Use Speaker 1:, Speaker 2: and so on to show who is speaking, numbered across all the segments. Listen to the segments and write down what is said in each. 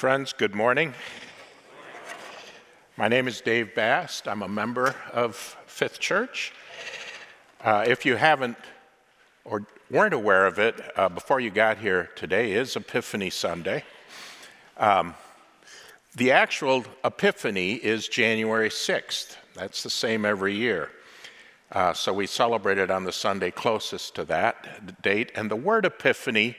Speaker 1: Friends, good morning. My name is Dave Bast. I'm a member of Fifth Church. Uh, if you haven't or weren't aware of it uh, before you got here, today is Epiphany Sunday. Um, the actual Epiphany is January 6th. That's the same every year. Uh, so we celebrate it on the Sunday closest to that date. And the word Epiphany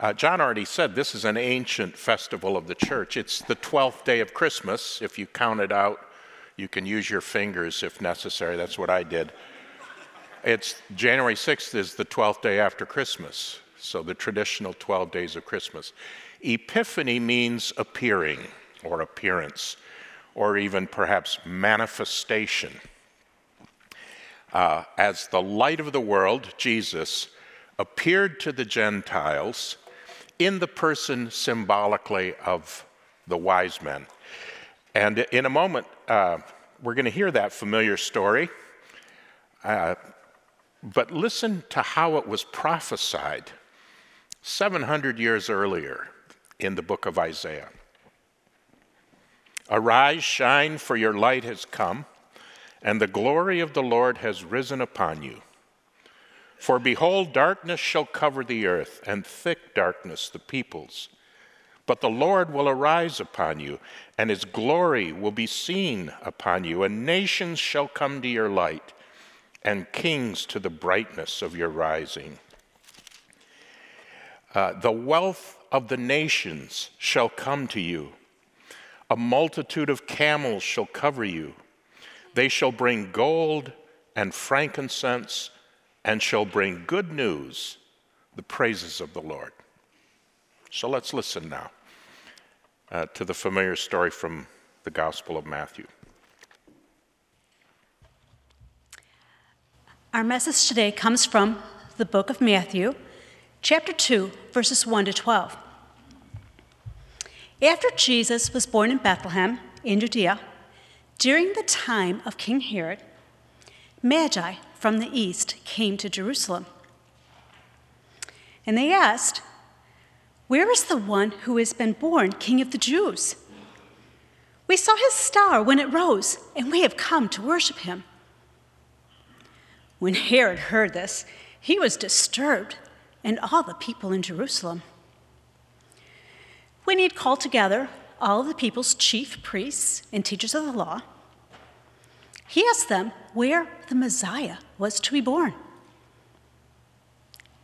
Speaker 1: uh, John already said this is an ancient festival of the church. It's the 12th day of Christmas. If you count it out, you can use your fingers if necessary. That's what I did. It's January 6th is the 12th day after Christmas, so the traditional 12 days of Christmas. Epiphany means appearing or appearance, or even perhaps manifestation. Uh, as the light of the world, Jesus appeared to the Gentiles in the person symbolically of the wise men. And in a moment, uh, we're going to hear that familiar story. Uh, but listen to how it was prophesied 700 years earlier in the book of Isaiah. Arise, shine, for your light has come, and the glory of the Lord has risen upon you. For behold, darkness shall cover the earth, and thick darkness the peoples. But the Lord will arise upon you, and his glory will be seen upon you, and nations shall come to your light, and kings to the brightness of your rising. Uh, the wealth of the nations shall come to you. A multitude of camels shall cover you. They shall bring gold and frankincense and shall bring good news, the praises of the Lord. So let's listen now uh, to the familiar story from the Gospel of Matthew.
Speaker 2: Our message today comes from the book of Matthew, chapter 2, verses 1 to 12. After Jesus was born in Bethlehem in Judea, during the time of King Herod, Magi from the east came to Jerusalem. And they asked, Where is the one who has been born King of the Jews? We saw his star when it rose, and we have come to worship him. When Herod heard this, he was disturbed, and all the people in Jerusalem. When he had called together all the people's chief priests and teachers of the law, he asked them where the Messiah was to be born.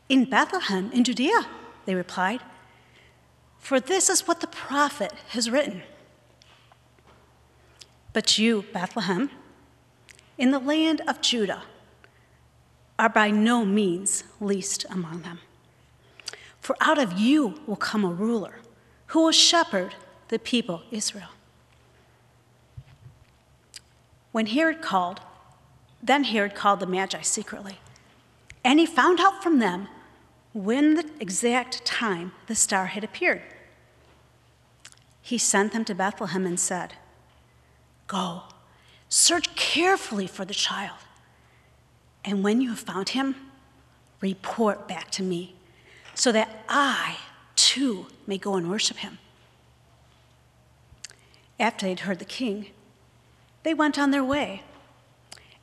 Speaker 2: In Bethlehem, in Judea, they replied, for this is what the prophet has written. But you, Bethlehem, in the land of Judah, are by no means least among them. For out of you will come a ruler who will shepherd the people Israel. When Herod called, then Herod called the Magi secretly, and he found out from them when the exact time the star had appeared. He sent them to Bethlehem and said, Go, search carefully for the child, and when you have found him, report back to me, so that I too may go and worship him. After they'd heard the king, they went on their way.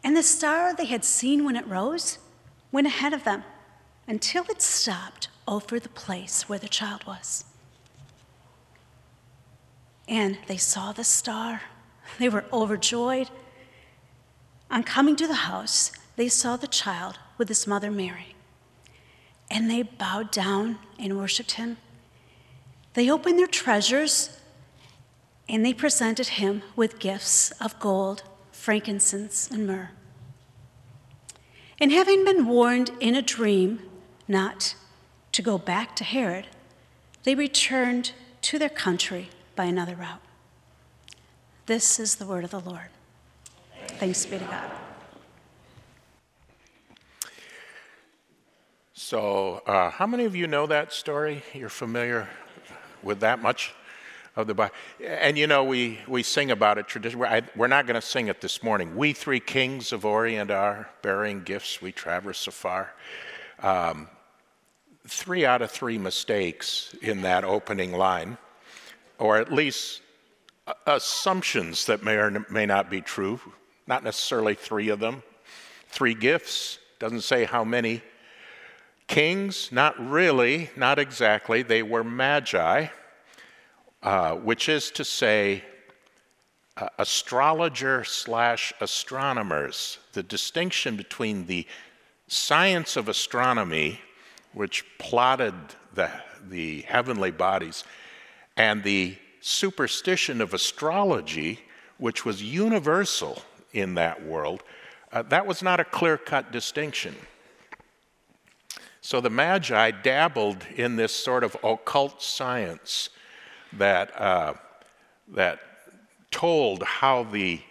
Speaker 2: And the star they had seen when it rose went ahead of them until it stopped over the place where the child was. And they saw the star. They were overjoyed. On coming to the house, they saw the child with his mother Mary. And they bowed down and worshiped him. They opened their treasures and they presented him with gifts of gold, frankincense, and myrrh. And having been warned in a dream not to go back to Herod, they returned to their country by another route. This is the word of the Lord. Thanks be to God.
Speaker 1: So, uh, how many of you know that story? You're familiar with that much? Of the Bible. And you know, we, we sing about it traditionally. We're not going to sing it this morning. We three kings of Orient are bearing gifts, we traverse afar. Um, three out of three mistakes in that opening line. or at least assumptions that may or may not be true, not necessarily three of them. Three gifts, doesn't say how many. Kings, not really, not exactly. They were magi, uh, which is to say, uh, astrologer slash astronomers. The distinction between the science of astronomy, which plotted the, the heavenly bodies, and the superstition of astrology, which was universal in that world, uh, that was not a clear cut distinction. So the Magi dabbled in this sort of occult science that, uh, that told how the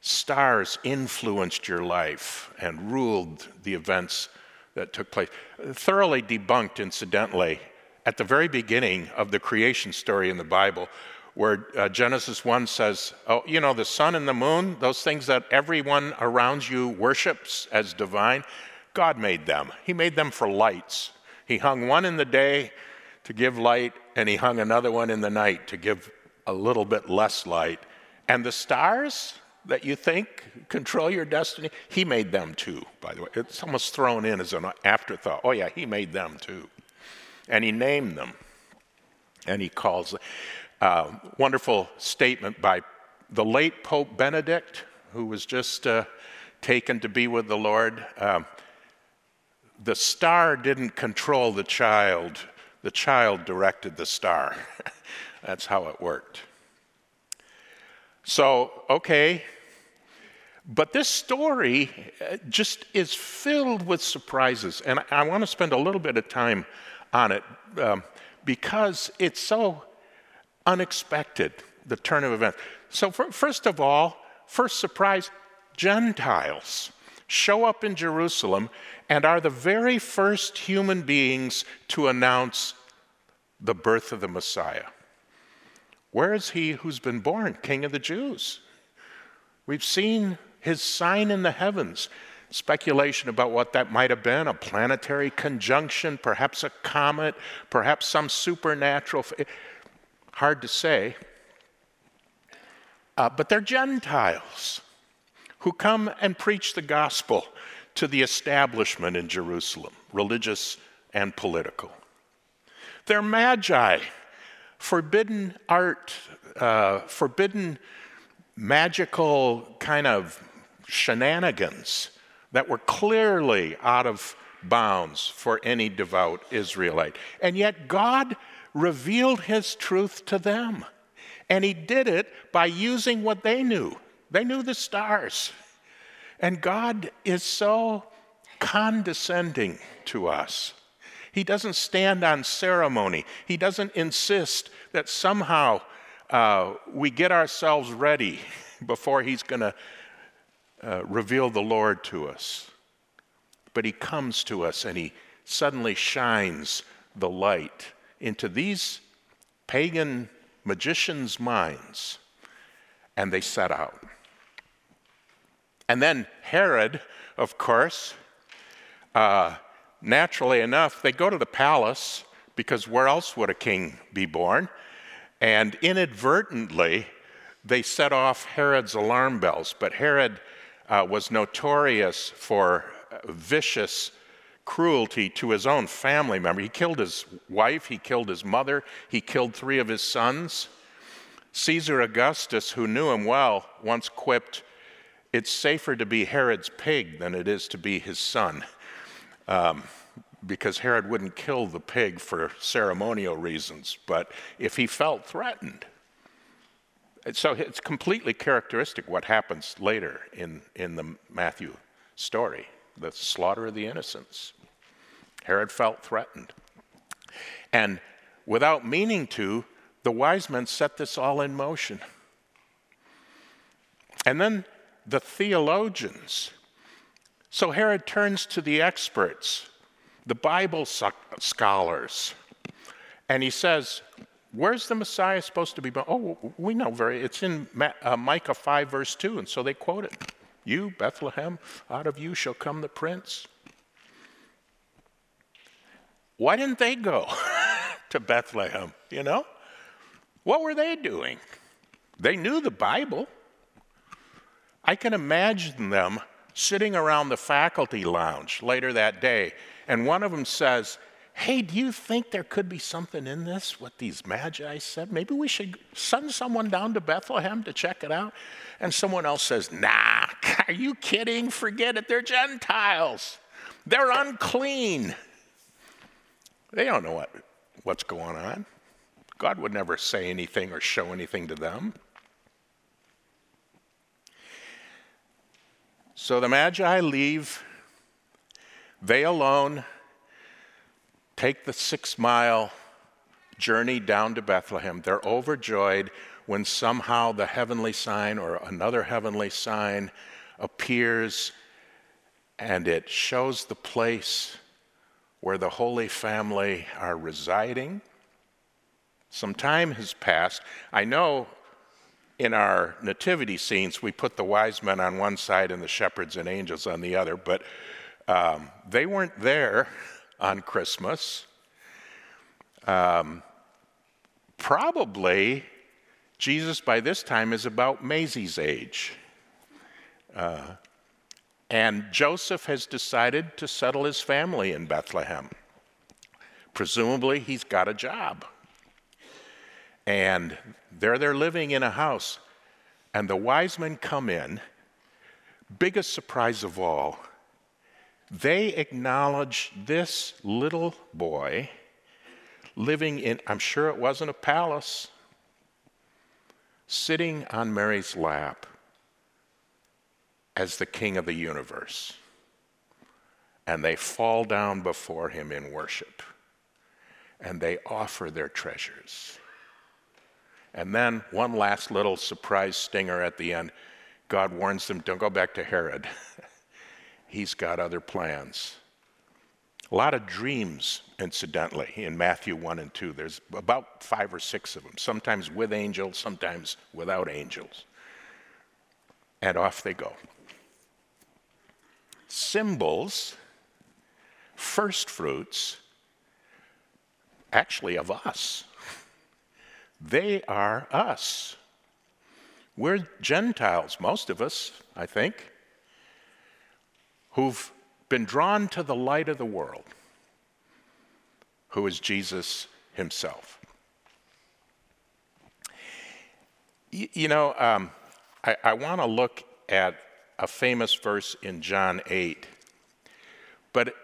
Speaker 1: stars influenced your life and ruled the events that took place. Thoroughly debunked, incidentally, at the very beginning of the creation story in the Bible, where uh, Genesis 1 says, Oh, you know, the sun and the moon, those things that everyone around you worships as divine, God made them. He made them for lights. He hung one in the day to give light, and He hung another one in the night to give a little bit less light. And the stars that you think control your destiny, He made them too, by the way. It's almost thrown in as an afterthought. Oh, yeah, He made them too. And He named them. And He calls. Uh, wonderful statement by the late Pope Benedict, who was just uh, taken to be with the Lord. Um, the star didn't control the child, the child directed the star. That's how it worked. So, okay, but this story uh, just is filled with surprises, and I want to spend a little bit of time on it um, because it's so unexpected, the turn of events. So, for, first of all, first surprise Gentiles show up in Jerusalem and are the very first human beings to announce the birth of the Messiah. Where is he who's been born, King of the Jews? We've seen his sign in the heavens. Speculation about what that might have been a planetary conjunction, perhaps a comet, perhaps some supernatural. Hard to say. Uh, but they're Gentiles who come and preach the gospel to the establishment in Jerusalem, religious and political. They're magi, forbidden art, uh, forbidden magical kind of shenanigans that were clearly out of bounds for any devout Israelite. And yet God revealed his truth to them. And he did it by using what they knew. They knew the stars. And God is so condescending to us. He doesn't stand on ceremony, He doesn't insist that somehow uh, we get ourselves ready before He's going to uh, reveal the Lord to us. But He comes to us and He suddenly shines the light into these pagan magicians' minds, and they set out. And then Herod, of course, uh, naturally enough, they go to the palace because where else would a king be born? And inadvertently, they set off Herod's alarm bells. But Herod uh, was notorious for vicious cruelty to his own family member. He killed his wife, he killed his mother, he killed three of his sons. Caesar Augustus, who knew him well, once quipped, It's safer to be Herod's pig than it is to be his son. Um, because Herod wouldn't kill the pig for ceremonial reasons, but if he felt threatened. So it's completely characteristic what happens later in, in the Matthew story the slaughter of the innocents. Herod felt threatened. And without meaning to, the wise men set this all in motion. And then the theologians. So Herod turns to the experts, the Bible scholars, and he says, Where's the Messiah supposed to be born? Oh, we know very, it's in uh, Micah 5, verse 2, and so they quote it. You, Bethlehem, out of you shall come the prince. Why didn't they go to Bethlehem, you know? What were they doing? They knew the Bible. I can imagine them sitting around the faculty lounge later that day, and one of them says, Hey, do you think there could be something in this, what these magi said? Maybe we should send someone down to Bethlehem to check it out? And someone else says, Nah, are you kidding? Forget it. They're Gentiles, they're unclean. They don't know what, what's going on. God would never say anything or show anything to them. So the Magi leave. They alone take the six mile journey down to Bethlehem. They're overjoyed when somehow the heavenly sign or another heavenly sign appears and it shows the place where the Holy Family are residing. Some time has passed. I know in our nativity scenes, we put the wise men on one side and the shepherds and angels on the other, but um, they weren't there on Christmas. Um, probably Jesus by this time is about Maisie's age. Uh, and Joseph has decided to settle his family in Bethlehem. Presumably, he's got a job. And there they're living in a house. And the wise men come in. Biggest surprise of all, they acknowledge this little boy living in, I'm sure it wasn't a palace, sitting on Mary's lap as the king of the universe. And they fall down before him in worship. And they offer their treasures. And then one last little surprise stinger at the end. God warns them don't go back to Herod. He's got other plans. A lot of dreams, incidentally, in Matthew 1 and 2. There's about five or six of them, sometimes with angels, sometimes without angels. And off they go. Symbols, first fruits, actually of us. They are us. We're Gentiles, most of us, I think, who've been drawn to the light of the world, who is Jesus himself. You, you know, um, I, I want to look at a famous verse in John 8. But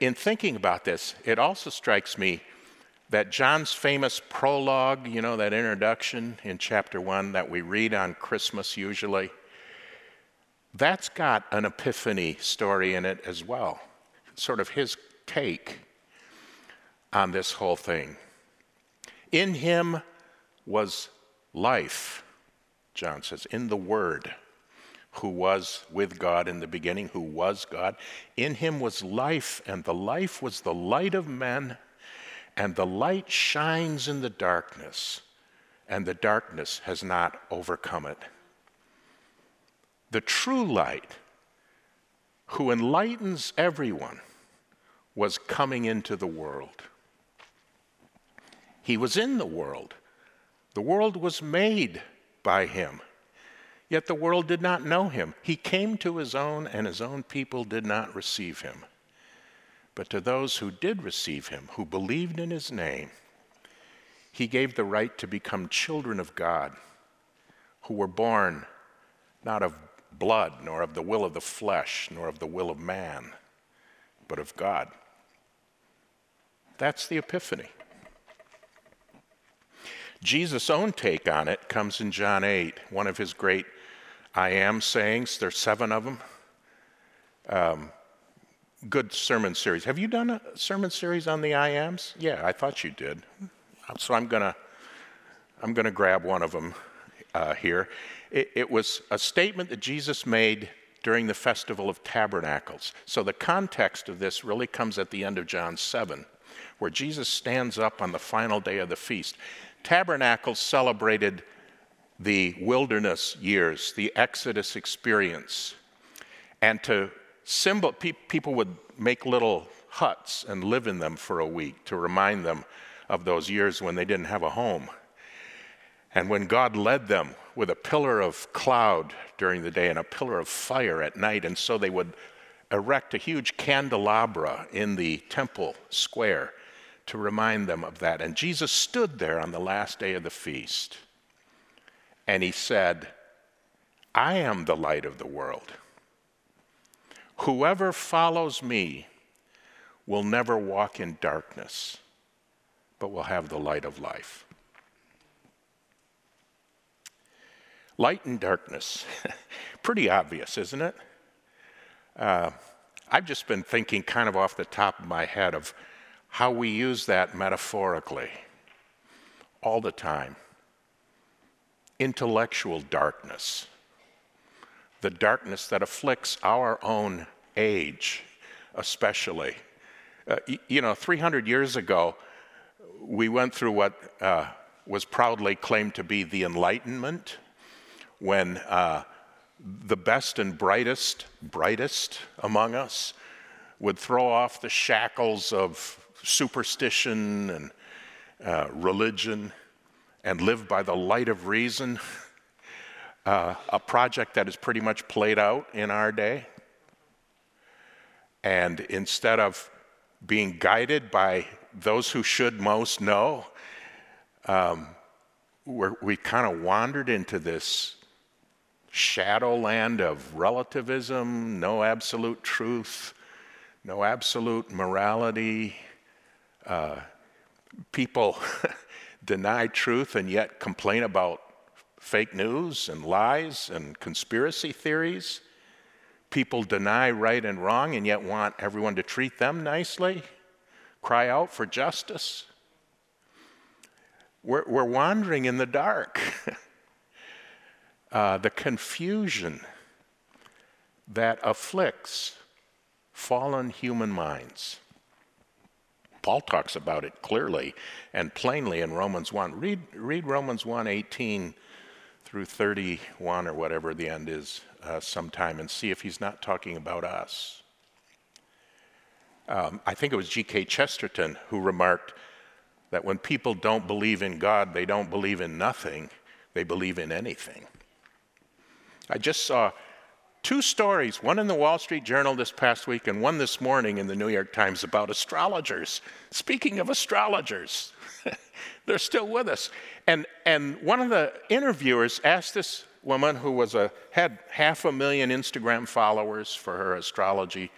Speaker 1: in thinking about this, it also strikes me that John's famous prologue, you know, that introduction in chapter one that we read on Christmas usually, that's got an epiphany story in it as well. Sort of his take on this whole thing. In him was life, John says, in the Word, who was with God in the beginning, who was God. In him was life, and the life was the light of men and the light shines in the darkness, and the darkness has not overcome it. The true light, who enlightens everyone, was coming into the world. He was in the world. The world was made by him. Yet the world did not know him. He came to his own, and his own people did not receive him. But to those who did receive him, who believed in his name, he gave the right to become children of God, who were born not of blood, nor of the will of the flesh, nor of the will of man, but of God. That's the Epiphany. Jesus' own take on it comes in John 8, one of his great I am sayings. There's seven of them. Um, good sermon series. Have you done a sermon series on the I ams? Yeah, I thought you did. So I'm gonna I'm gonna grab one of them uh, here. It, it was a statement that Jesus made during the festival of tabernacles. So the context of this really comes at the end of John 7, where Jesus stands up on the final day of the feast. Tabernacles celebrated the wilderness years, the Exodus experience, and to symbol, pe- people would make little huts and live in them for a week to remind them of those years when they didn't have a home. And when God led them with a pillar of cloud during the day and a pillar of fire at night, and so they would erect a huge candelabra in the temple square to remind them of that. And Jesus stood there on the last day of the feast and he said, I am the light of the world. Whoever follows me will never walk in darkness, but will have the light of life. Light and darkness. Pretty obvious, isn't it? Uh, I've just been thinking kind of off the top of my head of how we use that metaphorically all the time. Intellectual darkness, the darkness that afflicts our own age, especially. Uh, you know, 300 years ago, we went through what uh, was proudly claimed to be the Enlightenment, when uh, the best and brightest, brightest among us would throw off the shackles of superstition and uh, religion and live by the light of reason, uh, a project that is pretty much played out in our day. And instead of being guided by those who should most know, um, we kind of wandered into this shadowland of relativism, no absolute truth, no absolute morality. Uh, people deny truth and yet complain about fake news and lies and conspiracy theories. People deny right and wrong and yet want everyone to treat them nicely, cry out for justice. We're, we're wandering in the dark. uh, the confusion that afflicts fallen human minds. Paul talks about it clearly and plainly in Romans 1. Read, read Romans 1 18 through 31 or whatever the end is uh, sometime and see if he's not talking about us. Um, I think it was G.K. Chesterton who remarked that when people don't believe in God, they don't believe in nothing, they believe in anything. I just saw two stories, one in the Wall Street Journal this past week and one this morning in the New York Times about astrologers. Speaking of astrologers, they're still with us. And, and one of the interviewers asked this woman who was a, had half a million Instagram followers for her astrology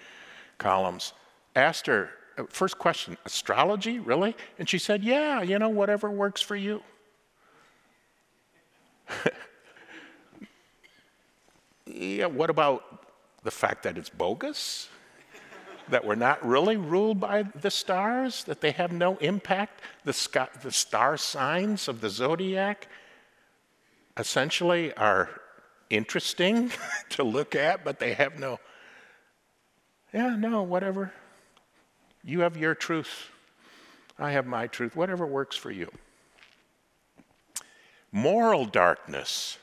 Speaker 1: columns, asked her, uh, first question, astrology, really? And she said, yeah, you know, whatever works for you. yeah, what about the fact that it's bogus? That we're not really ruled by the stars, that they have no impact? The, sky, the star signs of the zodiac essentially are interesting to look at, but they have no. Yeah, no, whatever. You have your truth. I have my truth. Whatever works for you. Moral darkness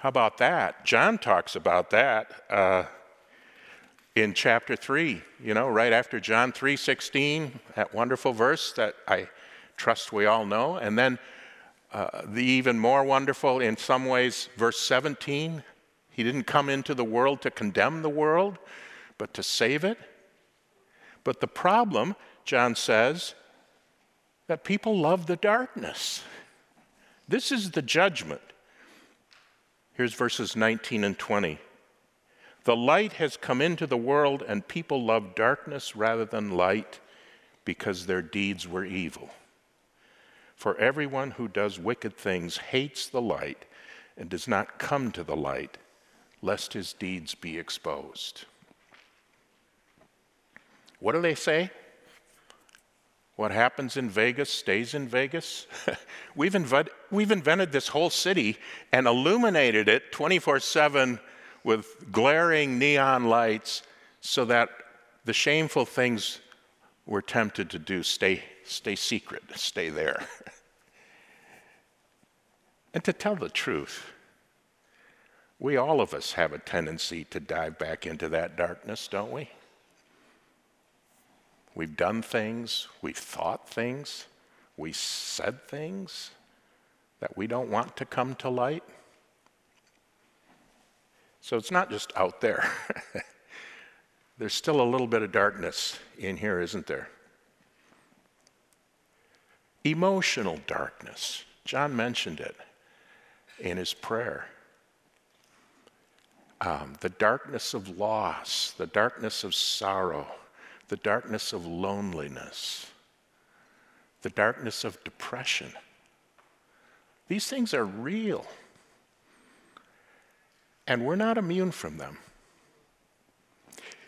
Speaker 1: how about that? John talks about that uh, in chapter 3, you know, right after John 3:16, that wonderful verse that I trust we all know. And then uh, the even more wonderful, in some ways, verse 17, he didn't come into the world to condemn the world, but to save it. But the problem, John says, that people love the darkness. This is the judgment. Here's verses 19 and 20. The light has come into the world, and people love darkness rather than light because their deeds were evil. For everyone who does wicked things hates the light and does not come to the light, lest his deeds be exposed. What do they say? What happens in Vegas stays in Vegas. we've, inv- we've invented this whole city and illuminated it 24 7 with glaring neon lights so that the shameful things we're tempted to do stay, stay secret, stay there. and to tell the truth, we all of us have a tendency to dive back into that darkness, don't we? We've done things, we've thought things, we said things that we don't want to come to light. So it's not just out there. There's still a little bit of darkness in here, isn't there? Emotional darkness. John mentioned it in his prayer. Um, the darkness of loss, the darkness of sorrow, the darkness of loneliness, the darkness of depression. These things are real. And we're not immune from them.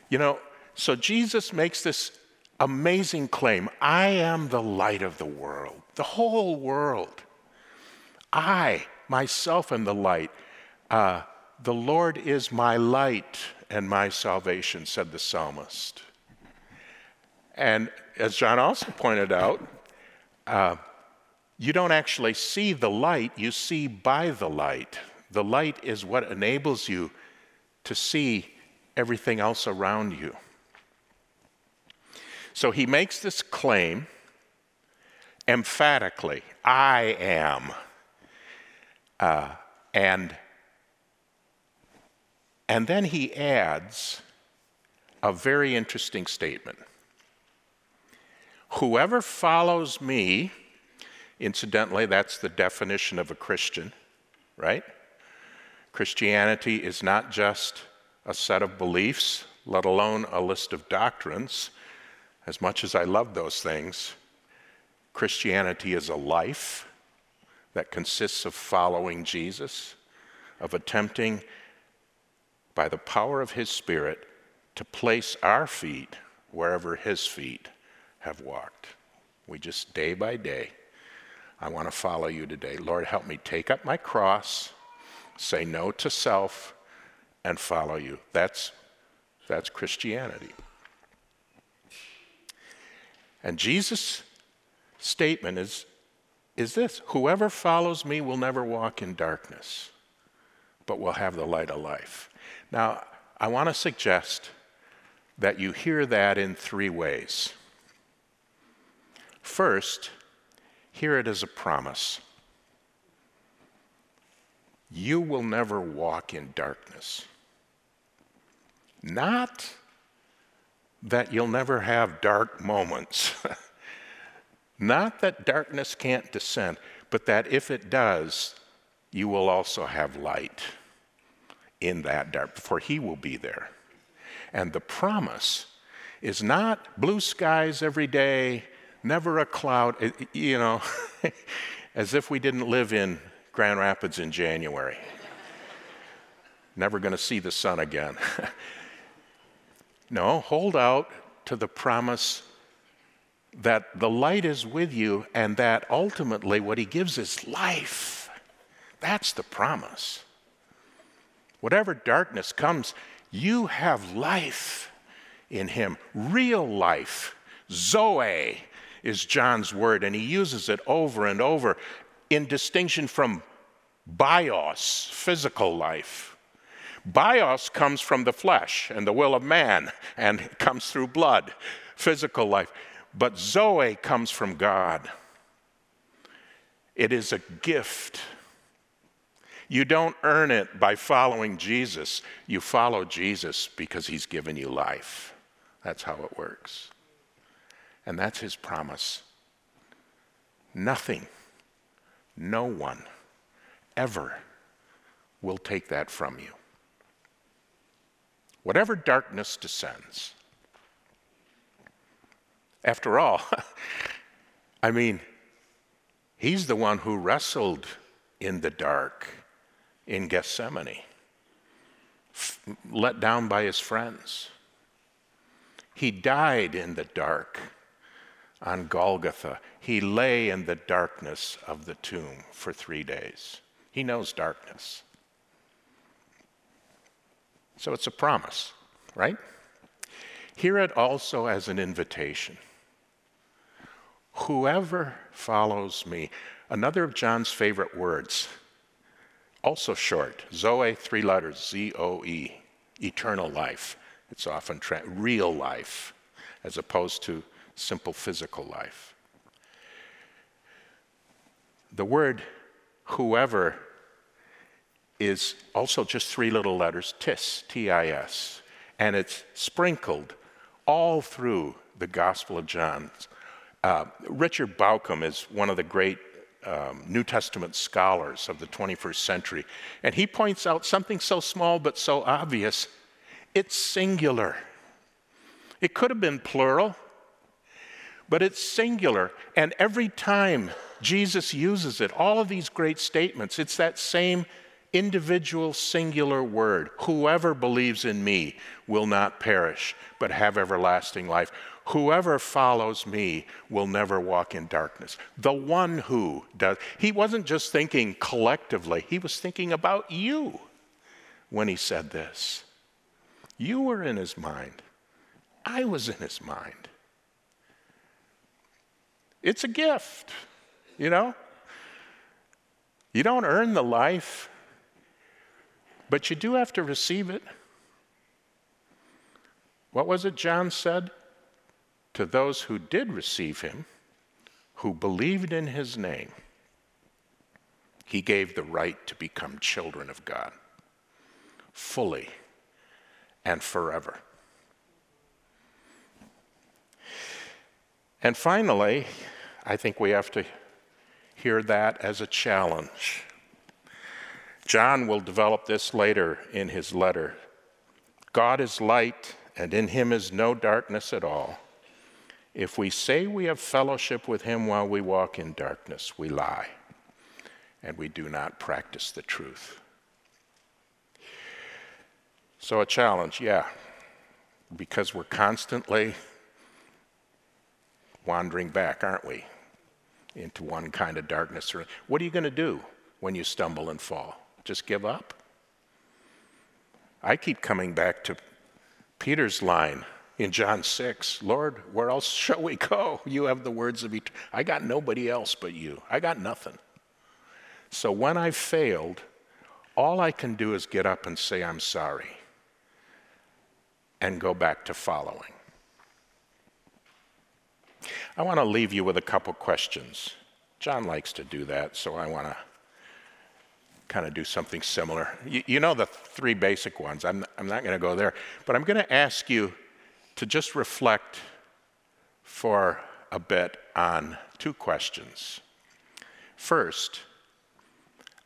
Speaker 1: You know, so Jesus makes this amazing claim I am the light of the world, the whole world. I, myself, am the light. Uh, the Lord is my light and my salvation, said the psalmist. And as John also pointed out, uh, you don't actually see the light, you see by the light. The light is what enables you to see everything else around you. So he makes this claim emphatically I am. Uh, and, and then he adds a very interesting statement Whoever follows me, incidentally, that's the definition of a Christian, right? Christianity is not just a set of beliefs, let alone a list of doctrines. As much as I love those things, Christianity is a life that consists of following Jesus, of attempting by the power of His Spirit to place our feet wherever His feet have walked. We just day by day, I want to follow you today. Lord, help me take up my cross, say no to self, and follow you. That's, that's Christianity. And Jesus' statement is, is this Whoever follows me will never walk in darkness, but will have the light of life. Now, I want to suggest that you hear that in three ways. First, hear it as a promise. You will never walk in darkness. Not that you'll never have dark moments. Not that darkness can't descend, but that if it does, you will also have light in that dark, for He will be there. And the promise is not blue skies every day, never a cloud, eh, you know, as if we didn't live in Grand Rapids in January. never going to see the sun again. No, hold out to the promise that the light is with you and that ultimately what he gives is life. That's the promise. Whatever darkness comes, you have life in him, real life. Zoe is John's word, and he uses it over and over in distinction from bios, physical life. Bios comes from the flesh and the will of man and comes through blood, physical life. But Zoe comes from God. It is a gift. You don't earn it by following Jesus. You follow Jesus because he's given you life. That's how it works. And that's his promise. Nothing, no one ever will take that from you whatever darkness descends. After all, I mean, he's the one who wrestled in the dark in Gethsemane, let down by his friends. He died in the dark on Golgotha. He lay in the darkness of the tomb for three days. He knows darkness. So it's a promise, right? Hear it also as an invitation. Whoever follows me, another of John's favorite words, also short, Zoe, three letters, Z O E, eternal life. It's often tra- real life, as opposed to simple physical life. The word whoever is also just three little letters, tis, T I S. And it's sprinkled all through the Gospel of John. Uh, Richard Bauckham is one of the great um, New Testament scholars of the 21st century, and he points out something so small but so obvious it's singular. It could have been plural, but it's singular. And every time Jesus uses it, all of these great statements, it's that same individual singular word. Whoever believes in me will not perish, but have everlasting life. Whoever follows me will never walk in darkness. The one who does. He wasn't just thinking collectively, he was thinking about you when he said this. You were in his mind, I was in his mind. It's a gift, you know? You don't earn the life, but you do have to receive it. What was it John said? To those who did receive him, who believed in his name, he gave the right to become children of God fully and forever. And finally, I think we have to hear that as a challenge. John will develop this later in his letter. God is light, and in him is no darkness at all. If we say we have fellowship with him while we walk in darkness, we lie, and we do not practice the truth. So, a challenge, yeah, because we're constantly wandering back, aren't we? Into one kind of darkness. What are you going to do when you stumble and fall? Just give up? I keep coming back to Peter's line in John 6 Lord, where else shall we go? You have the words of eternity. I got nobody else but you. I got nothing. So when I've failed, all I can do is get up and say, I'm sorry, and go back to following. I want to leave you with a couple questions. John likes to do that, so I want to kind of do something similar. You, you know the three basic ones. I'm, I'm not going to go there, but I'm going to ask you to just reflect for a bit on two questions. First,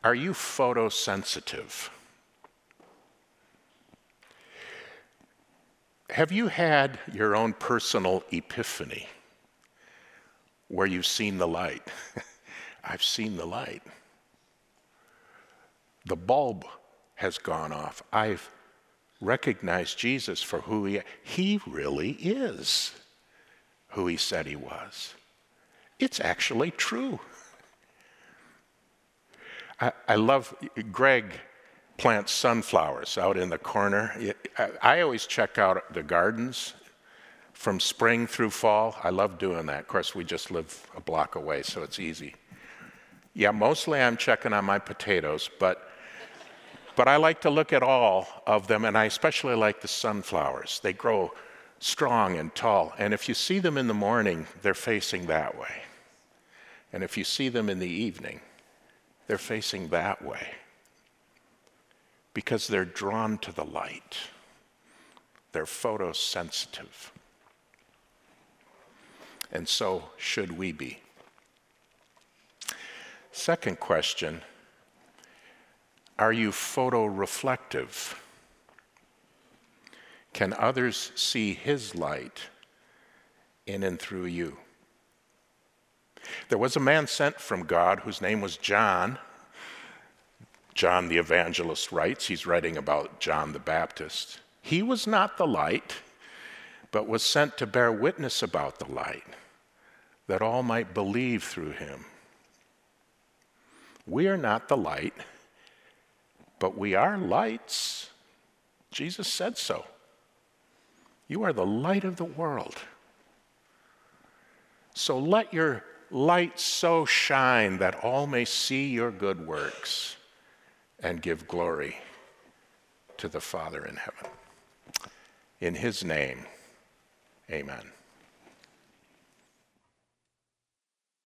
Speaker 1: are you photosensitive? Have you had your own personal epiphany? Where you've seen the light. I've seen the light. The bulb has gone off. I've recognized Jesus for who he he really is who he said he was. It's actually true. I, I love Greg plants sunflowers out in the corner. I always check out the gardens from spring through fall. I love doing that. Of course, we just live a block away, so it's easy. Yeah, mostly I'm checking on my potatoes, but but I like to look at all of them, and I especially like the sunflowers. They grow strong and tall, and if you see them in the morning, they're facing that way. And if you see them in the evening, they're facing that way because they're drawn to the light. They're photosensitive and so should we be. Second question Are you photoreflective? Can others see His light in and through you? There was a man sent from God whose name was John. John the evangelist writes, he's writing about John the Baptist. He was not the light, but was sent to bear witness about the light that all might believe through him. We are not the light, but we are lights. Jesus said so. You are the light of the world. So let your light so shine that all may see your good works and give glory to the Father in heaven. In his name, amen.